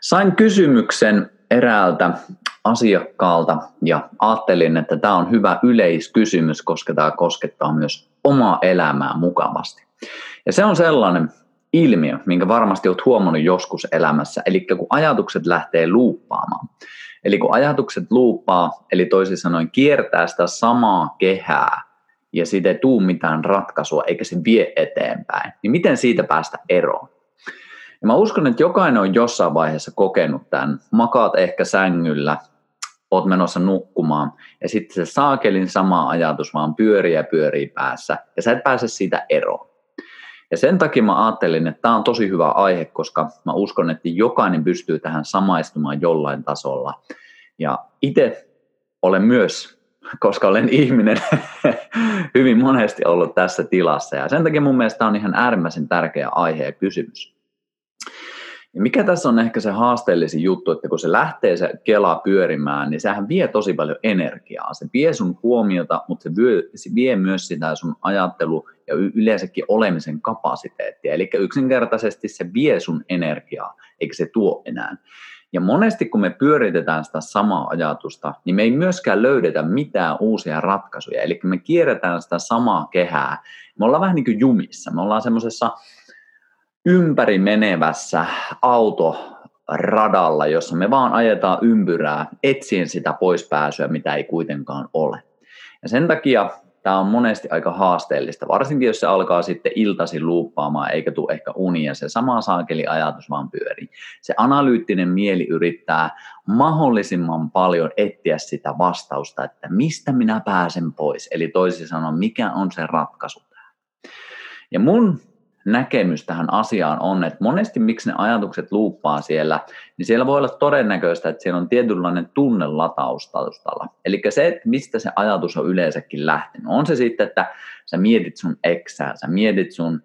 Sain kysymyksen eräältä asiakkaalta ja ajattelin, että tämä on hyvä yleiskysymys, koska tämä koskettaa myös omaa elämää mukavasti. Ja se on sellainen ilmiö, minkä varmasti olet huomannut joskus elämässä, eli kun ajatukset lähtee luuppaamaan. Eli kun ajatukset luuppaa, eli toisin sanoen kiertää sitä samaa kehää, ja siitä ei tule mitään ratkaisua, eikä se vie eteenpäin, niin miten siitä päästä eroon? Ja mä uskon, että jokainen on jossain vaiheessa kokenut tämän. Makaat ehkä sängyllä, oot menossa nukkumaan, ja sitten se saakelin sama ajatus vaan pyörii ja pyörii päässä, ja sä et pääse siitä eroon. Ja sen takia mä ajattelin, että tämä on tosi hyvä aihe, koska mä uskon, että jokainen pystyy tähän samaistumaan jollain tasolla. Ja itse olen myös, koska olen ihminen, hyvin monesti ollut tässä tilassa. Ja sen takia mun mielestä tämä on ihan äärimmäisen tärkeä aihe ja kysymys. Ja mikä tässä on ehkä se haasteellisin juttu, että kun se lähtee se kela pyörimään, niin sehän vie tosi paljon energiaa. Se vie sun huomiota, mutta se vie, se vie myös sitä sun ajattelu ja yleensäkin olemisen kapasiteettia. Eli yksinkertaisesti se vie sun energiaa, eikä se tuo enää. Ja monesti kun me pyöritetään sitä samaa ajatusta, niin me ei myöskään löydetä mitään uusia ratkaisuja. Eli me kierretään sitä samaa kehää. Me ollaan vähän niin kuin jumissa. Me ollaan semmoisessa ympäri menevässä autoradalla, jossa me vaan ajetaan ympyrää etsien sitä poispääsyä, mitä ei kuitenkaan ole. Ja sen takia tämä on monesti aika haasteellista, varsinkin jos se alkaa sitten iltasi luuppaamaan eikä tule ehkä unia, se sama saakeli ajatus vaan pyörii. Se analyyttinen mieli yrittää mahdollisimman paljon etsiä sitä vastausta, että mistä minä pääsen pois, eli toisin sanoen, mikä on se ratkaisu. Ja mun näkemys tähän asiaan on, että monesti miksi ne ajatukset luuppaa siellä, niin siellä voi olla todennäköistä, että siellä on tietynlainen tunnelataus taustalla. Eli se, että mistä se ajatus on yleensäkin lähtenyt. On se sitten, että sä mietit sun eksää, sä mietit sun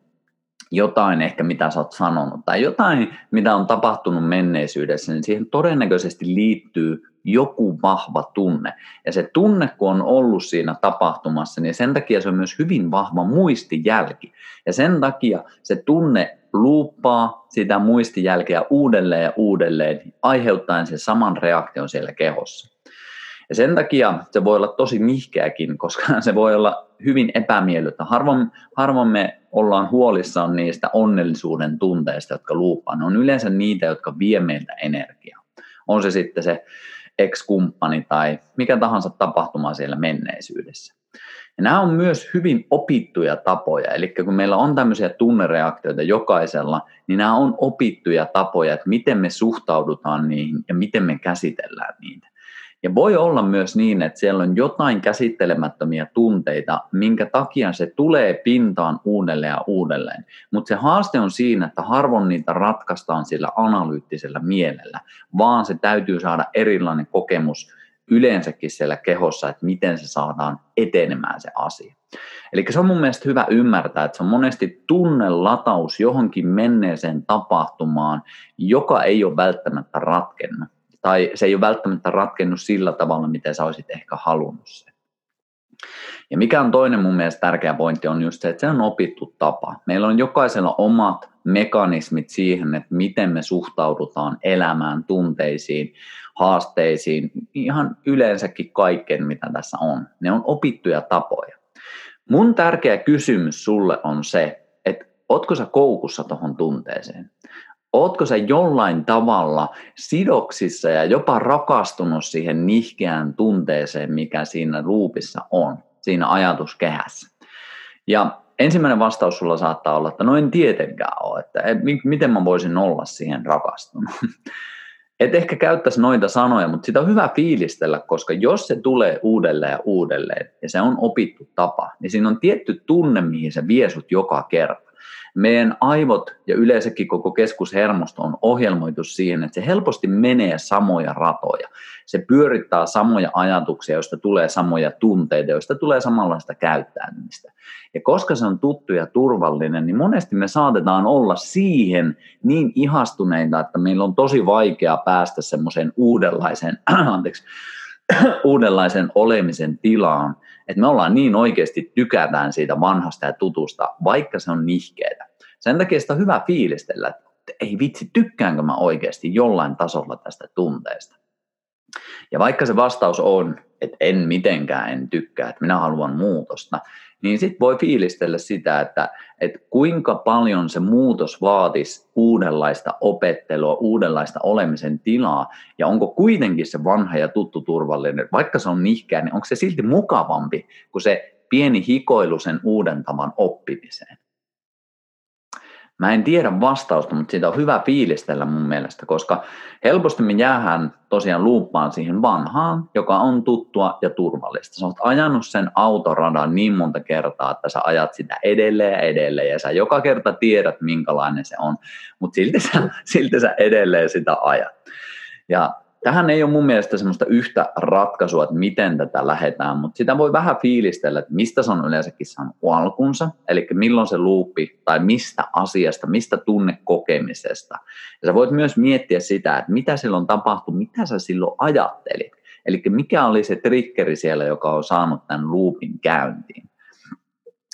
jotain ehkä, mitä sä oot sanonut, tai jotain, mitä on tapahtunut menneisyydessä, niin siihen todennäköisesti liittyy joku vahva tunne. Ja se tunne, kun on ollut siinä tapahtumassa, niin sen takia se on myös hyvin vahva muistijälki. Ja sen takia se tunne luuppaa sitä muistijälkeä uudelleen ja uudelleen, aiheuttaen sen saman reaktion siellä kehossa. Ja sen takia se voi olla tosi mihkeäkin, koska se voi olla hyvin epämiellyttä. Harvoin, harvoin me ollaan huolissaan niistä onnellisuuden tunteista, jotka luupaa. Ne on yleensä niitä, jotka vie meiltä energiaa. On se sitten se ex-kumppani tai mikä tahansa tapahtuma siellä menneisyydessä. Ja nämä on myös hyvin opittuja tapoja, eli kun meillä on tämmöisiä tunnereaktioita jokaisella, niin nämä on opittuja tapoja, että miten me suhtaudutaan niihin ja miten me käsitellään niitä. Ja voi olla myös niin, että siellä on jotain käsittelemättömiä tunteita, minkä takia se tulee pintaan uudelleen ja uudelleen. Mutta se haaste on siinä, että harvoin niitä ratkaistaan sillä analyyttisellä mielellä, vaan se täytyy saada erilainen kokemus yleensäkin siellä kehossa, että miten se saadaan etenemään se asia. Eli se on mun mielestä hyvä ymmärtää, että se on monesti tunnelataus johonkin menneeseen tapahtumaan, joka ei ole välttämättä ratkennut tai se ei ole välttämättä ratkennut sillä tavalla, miten sä olisit ehkä halunnut se. Ja mikä on toinen mun mielestä tärkeä pointti on just se, että se on opittu tapa. Meillä on jokaisella omat mekanismit siihen, että miten me suhtaudutaan elämään, tunteisiin, haasteisiin, ihan yleensäkin kaiken, mitä tässä on. Ne on opittuja tapoja. Mun tärkeä kysymys sulle on se, että ootko sä koukussa tuohon tunteeseen? Ootko sä jollain tavalla sidoksissa ja jopa rakastunut siihen nihkeään tunteeseen, mikä siinä luupissa on, siinä ajatuskehässä? Ja ensimmäinen vastaus sulla saattaa olla, että no en tietenkään ole, että miten mä voisin olla siihen rakastunut. Et ehkä käyttäisi noita sanoja, mutta sitä on hyvä fiilistellä, koska jos se tulee uudelleen ja uudelleen, ja se on opittu tapa, niin siinä on tietty tunne, mihin se vie sut joka kerta. Meidän aivot ja yleensäkin koko keskushermosto on ohjelmoitu siihen, että se helposti menee samoja ratoja. Se pyörittää samoja ajatuksia, joista tulee samoja tunteita, joista tulee samanlaista käyttäytymistä. Ja koska se on tuttu ja turvallinen, niin monesti me saatetaan olla siihen niin ihastuneita, että meillä on tosi vaikea päästä semmoiseen uudenlaiseen, anteeksi, uudenlaisen olemisen tilaan, että me ollaan niin oikeasti tykätään siitä vanhasta ja tutusta, vaikka se on nihkeetä. Sen takia sitä on hyvä fiilistellä, että ei vitsi, tykkäänkö mä oikeasti jollain tasolla tästä tunteesta. Ja vaikka se vastaus on, että en mitenkään en tykkää, että minä haluan muutosta, niin sitten voi fiilistellä sitä, että, että kuinka paljon se muutos vaatisi uudenlaista opettelua, uudenlaista olemisen tilaa, ja onko kuitenkin se vanha ja tuttu turvallinen, vaikka se on nihkeä, niin onko se silti mukavampi kuin se pieni hikoilu sen uuden tavan oppimiseen. Mä en tiedä vastausta, mutta siitä on hyvä fiilistellä mun mielestä, koska helposti me jäähän tosiaan luuppaan siihen vanhaan, joka on tuttua ja turvallista. Sä oot ajanut sen autoradan niin monta kertaa, että sä ajat sitä edelleen ja edelleen, ja sä joka kerta tiedät, minkälainen se on, mutta silti sä, silti sä edelleen sitä ajat. Ja Tähän ei ole mun mielestä semmoista yhtä ratkaisua, että miten tätä lähdetään, mutta sitä voi vähän fiilistellä, että mistä se on yleensäkin saanut alkunsa, eli milloin se luupi tai mistä asiasta, mistä tunnekokemisesta. Ja sä voit myös miettiä sitä, että mitä silloin tapahtui, mitä sä silloin ajattelit. Eli mikä oli se triggeri siellä, joka on saanut tämän luupin käyntiin.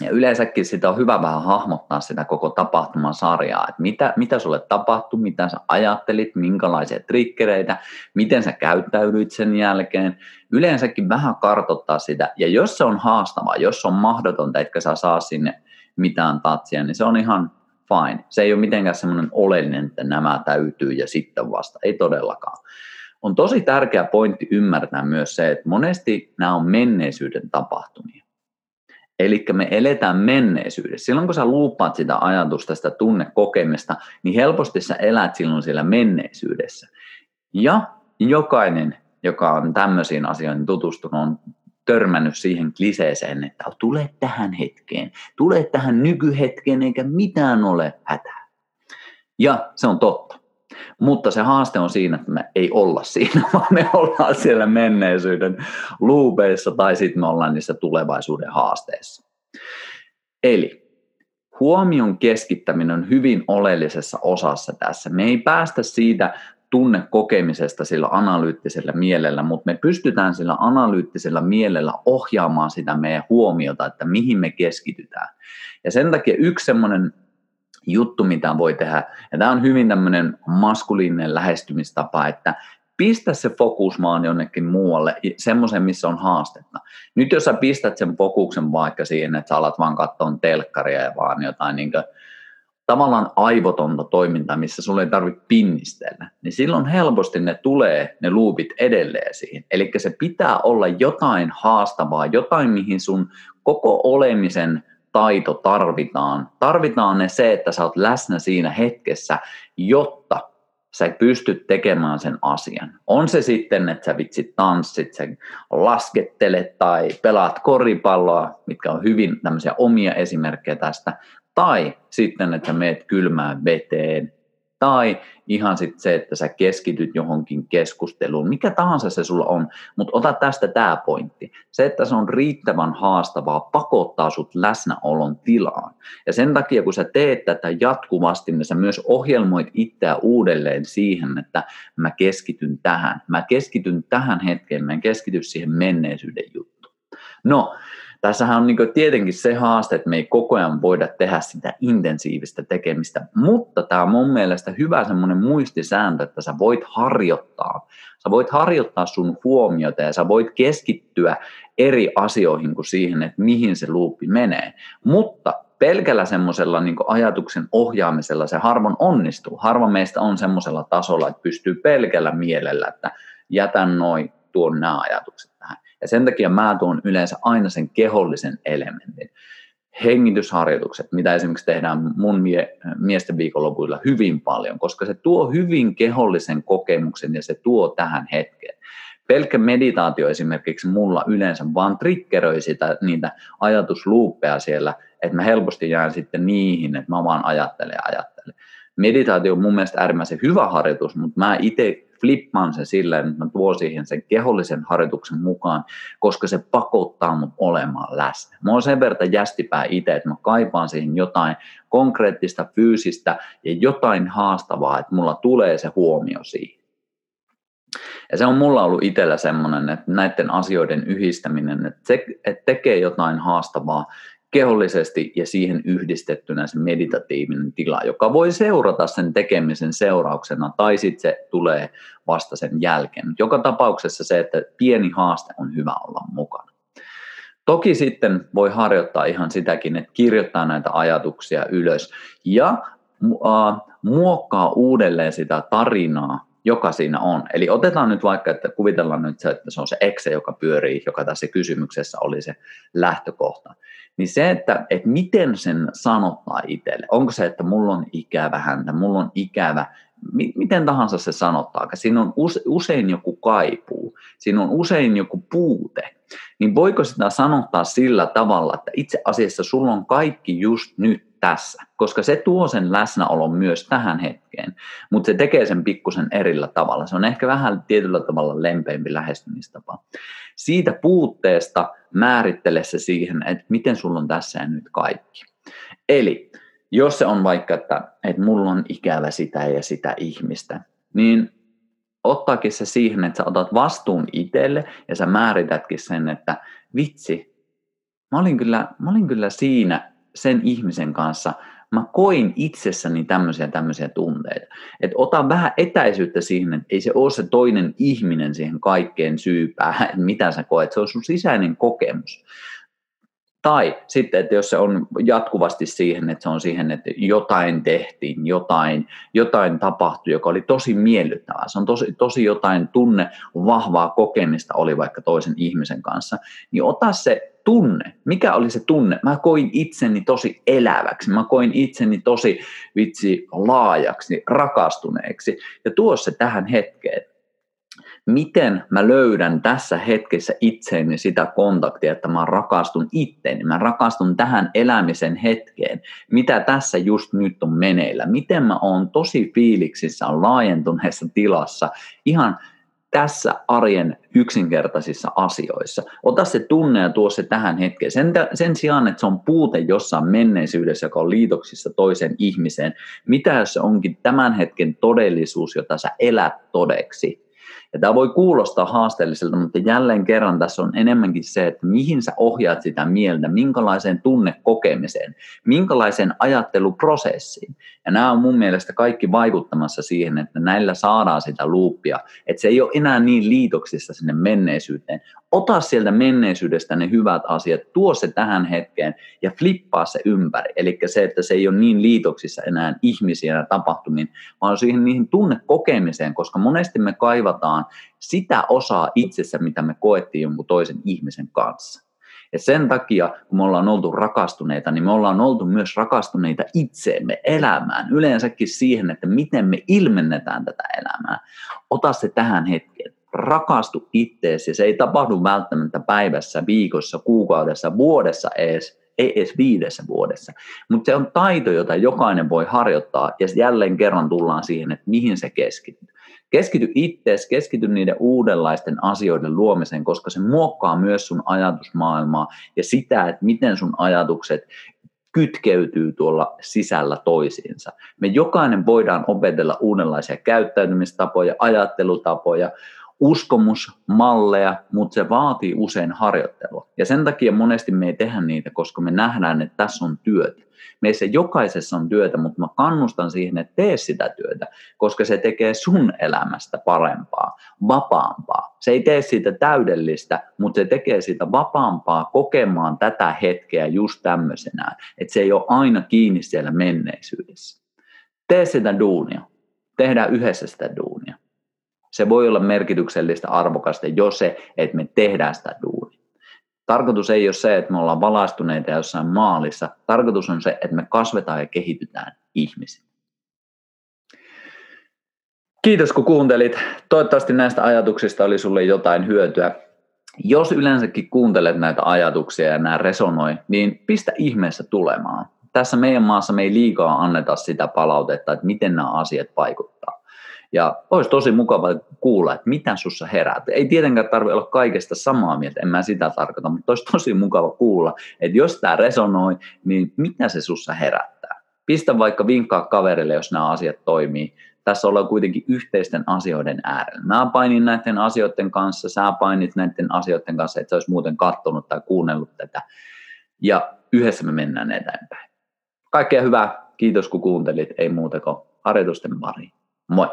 Ja yleensäkin sitä on hyvä vähän hahmottaa sitä koko tapahtuman sarjaa, että mitä, mitä sulle tapahtui, mitä sä ajattelit, minkälaisia triggereitä, miten sä käyttäydyit sen jälkeen. Yleensäkin vähän kartottaa sitä, ja jos se on haastavaa, jos on mahdotonta, etkä sä saa sinne mitään tatsia, niin se on ihan fine. Se ei ole mitenkään semmoinen oleellinen, että nämä täytyy ja sitten vasta, ei todellakaan. On tosi tärkeä pointti ymmärtää myös se, että monesti nämä on menneisyyden tapahtumia. Eli me eletään menneisyydessä. Silloin kun sä luuppaat sitä ajatusta, sitä tunnekokemista, niin helposti sä elät silloin siellä menneisyydessä. Ja jokainen, joka on tämmöisiin asioihin tutustunut, on törmännyt siihen kliseeseen, että tule tähän hetkeen, tule tähän nykyhetkeen eikä mitään ole hätää. Ja se on totta. Mutta se haaste on siinä, että me ei olla siinä, vaan me ollaan siellä menneisyyden luupeissa tai sitten me ollaan niissä tulevaisuuden haasteissa. Eli huomion keskittäminen on hyvin oleellisessa osassa tässä. Me ei päästä siitä tunnekokemisesta sillä analyyttisellä mielellä, mutta me pystytään sillä analyyttisellä mielellä ohjaamaan sitä meidän huomiota, että mihin me keskitytään. Ja sen takia yksi semmoinen juttu, mitä voi tehdä. Ja tämä on hyvin tämmöinen maskuliininen lähestymistapa, että pistä se fokusmaan jonnekin muualle, semmoisen, missä on haastetta. Nyt jos sä pistät sen fokuksen vaikka siihen, että sä alat vaan katsoa telkkaria ja vaan jotain niin kuin, tavallaan aivotonta toimintaa, missä sulle ei tarvitse pinnistellä, niin silloin helposti ne tulee, ne luupit edelleen siihen. Eli se pitää olla jotain haastavaa, jotain, mihin sun koko olemisen taito tarvitaan. Tarvitaan ne se, että sä oot läsnä siinä hetkessä, jotta sä pystyt tekemään sen asian. On se sitten, että sä vitsit tanssit, sä laskettelet tai pelaat koripalloa, mitkä on hyvin tämmöisiä omia esimerkkejä tästä, tai sitten, että sä meet kylmään veteen, tai ihan sitten se, että sä keskityt johonkin keskusteluun, mikä tahansa se sulla on, mutta ota tästä tämä pointti. Se, että se on riittävän haastavaa, pakottaa sut läsnäolon tilaan. Ja sen takia, kun sä teet tätä jatkuvasti, niin sä myös ohjelmoit itseä uudelleen siihen, että mä keskityn tähän. Mä keskityn tähän hetkeen, mä en keskity siihen menneisyyden juttuun. No, Tässähän on niin tietenkin se haaste, että me ei koko ajan voida tehdä sitä intensiivistä tekemistä, mutta tämä on mun mielestä hyvä semmoinen muistisääntö, että sä voit harjoittaa. Sä voit harjoittaa sun huomiota ja sä voit keskittyä eri asioihin kuin siihen, että mihin se luuppi menee. Mutta pelkällä semmoisella niin ajatuksen ohjaamisella se harvoin onnistuu. Harva meistä on semmoisella tasolla, että pystyy pelkällä mielellä, että jätän noin, tuon nämä ajatukset tähän. Ja sen takia mä tuon yleensä aina sen kehollisen elementin. Hengitysharjoitukset, mitä esimerkiksi tehdään mun mie- miesten viikonlopuilla hyvin paljon, koska se tuo hyvin kehollisen kokemuksen ja se tuo tähän hetkeen pelkkä meditaatio esimerkiksi mulla yleensä vaan triggeröi sitä, niitä ajatusluuppeja siellä, että mä helposti jään sitten niihin, että mä vaan ajattelen ja ajattelen. Meditaatio on mun mielestä äärimmäisen hyvä harjoitus, mutta mä itse flippaan sen silleen, että mä tuon siihen sen kehollisen harjoituksen mukaan, koska se pakottaa mut olemaan läsnä. Mä oon sen verran jästipää itse, että mä kaipaan siihen jotain konkreettista, fyysistä ja jotain haastavaa, että mulla tulee se huomio siihen. Ja se on mulla ollut itsellä semmoinen, että näiden asioiden yhdistäminen, että, se, että tekee jotain haastavaa kehollisesti ja siihen yhdistettynä se meditatiivinen tila, joka voi seurata sen tekemisen seurauksena tai sitten se tulee vasta sen jälkeen. Joka tapauksessa se, että pieni haaste on hyvä olla mukana. Toki sitten voi harjoittaa ihan sitäkin, että kirjoittaa näitä ajatuksia ylös ja muokkaa uudelleen sitä tarinaa joka siinä on. Eli otetaan nyt vaikka, että kuvitellaan nyt se, että se on se exe, joka pyörii, joka tässä kysymyksessä oli se lähtökohta. Niin se, että, että miten sen sanottaa itselle, onko se, että mulla on ikävä häntä, mulla on ikävä, miten tahansa se sanottaa, siinä on usein joku kaipuu, siinä on usein joku puute, niin voiko sitä sanottaa sillä tavalla, että itse asiassa sulla on kaikki just nyt tässä, koska se tuo sen läsnäolon myös tähän hetkeen, mutta se tekee sen pikkusen erillä tavalla. Se on ehkä vähän tietyllä tavalla lempeämpi lähestymistapa. Siitä puutteesta määrittele se siihen, että miten sulla on tässä ja nyt kaikki. Eli jos se on vaikka, että, että mulla on ikävä sitä ja sitä ihmistä, niin ottaakin se siihen, että sä otat vastuun itselle ja sä määritätkin sen, että vitsi, mä olin kyllä, mä olin kyllä siinä sen ihmisen kanssa, mä koin itsessäni tämmöisiä tämmöisiä tunteita. Että ota vähän etäisyyttä siihen, että ei se ole se toinen ihminen siihen kaikkeen syypää, että mitä sä koet, se on sun sisäinen kokemus. Tai sitten, että jos se on jatkuvasti siihen, että se on siihen, että jotain tehtiin, jotain, jotain tapahtui, joka oli tosi miellyttävää. Se on tosi, tosi jotain tunne, vahvaa kokemista oli vaikka toisen ihmisen kanssa. Niin ota se tunne. Mikä oli se tunne? Mä koin itseni tosi eläväksi. Mä koin itseni tosi vitsi laajaksi, rakastuneeksi. Ja tuo se tähän hetkeen miten mä löydän tässä hetkessä itseeni sitä kontaktia, että mä rakastun itteeni, mä rakastun tähän elämisen hetkeen, mitä tässä just nyt on meneillä, miten mä oon tosi fiiliksissä, laajentuneessa tilassa, ihan tässä arjen yksinkertaisissa asioissa. Ota se tunne ja tuo se tähän hetkeen. Sen, sen sijaan, että se on puute jossain menneisyydessä, joka on liitoksissa toiseen ihmiseen, mitä jos se onkin tämän hetken todellisuus, jota sä elät todeksi. Ja tämä voi kuulostaa haasteelliselta, mutta jälleen kerran tässä on enemmänkin se, että mihin sä ohjaat sitä mieltä, minkälaiseen tunnekokemiseen, minkälaiseen ajatteluprosessiin. Ja nämä on mun mielestä kaikki vaikuttamassa siihen, että näillä saadaan sitä luuppia, että se ei ole enää niin liitoksissa sinne menneisyyteen. Ota sieltä menneisyydestä ne hyvät asiat, tuo se tähän hetkeen ja flippaa se ympäri. Eli se, että se ei ole niin liitoksissa enää ihmisiä ja tapahtumiin, vaan siihen niihin tunnekokemiseen, koska monesti me kaivataan sitä osaa itsessä, mitä me koettiin jonkun toisen ihmisen kanssa. Ja sen takia, kun me ollaan oltu rakastuneita, niin me ollaan oltu myös rakastuneita itseemme, elämään, yleensäkin siihen, että miten me ilmennetään tätä elämää. Ota se tähän hetkeen. Rakastu itteesi se ei tapahdu välttämättä päivässä, viikossa, kuukaudessa, vuodessa edes, ei edes viidessä vuodessa. Mutta se on taito, jota jokainen voi harjoittaa ja jälleen kerran tullaan siihen, että mihin se keskittyy. Keskity ittees, keskity niiden uudenlaisten asioiden luomiseen, koska se muokkaa myös sun ajatusmaailmaa ja sitä, että miten sun ajatukset kytkeytyy tuolla sisällä toisiinsa. Me jokainen voidaan opetella uudenlaisia käyttäytymistapoja, ajattelutapoja, uskomusmalleja, mutta se vaatii usein harjoittelua. Ja sen takia monesti me ei tehdä niitä, koska me nähdään, että tässä on työtä. Meissä jokaisessa on työtä, mutta mä kannustan siihen, että tee sitä työtä, koska se tekee sun elämästä parempaa, vapaampaa. Se ei tee siitä täydellistä, mutta se tekee siitä vapaampaa kokemaan tätä hetkeä just tämmöisenään. Että se ei ole aina kiinni siellä menneisyydessä. Tee sitä duunia. Tehdään yhdessä sitä duunia. Se voi olla merkityksellistä, arvokasta, jos se, että me tehdään sitä duunia. Tarkoitus ei ole se, että me ollaan valaistuneita jossain maalissa. Tarkoitus on se, että me kasvetaan ja kehitytään ihmisiä. Kiitos kun kuuntelit. Toivottavasti näistä ajatuksista oli sulle jotain hyötyä. Jos yleensäkin kuuntelet näitä ajatuksia ja nämä resonoi, niin pistä ihmeessä tulemaan. Tässä meidän maassa me ei liikaa anneta sitä palautetta, että miten nämä asiat vaikuttaa. Ja olisi tosi mukava kuulla, että mitä sussa herää. Ei tietenkään tarvitse olla kaikesta samaa mieltä, en mä sitä tarkoita, mutta olisi tosi mukava kuulla, että jos tämä resonoi, niin mitä se sussa herättää. Pistä vaikka vinkkaa kaverille, jos nämä asiat toimii. Tässä ollaan kuitenkin yhteisten asioiden äärellä. Mä painin näiden asioiden kanssa, sä painit näiden asioiden kanssa, että sä olisi muuten katsonut tai kuunnellut tätä. Ja yhdessä me mennään eteenpäin. Kaikkea hyvää, kiitos kun kuuntelit, ei muuta kuin harjoitusten pariin. Moi!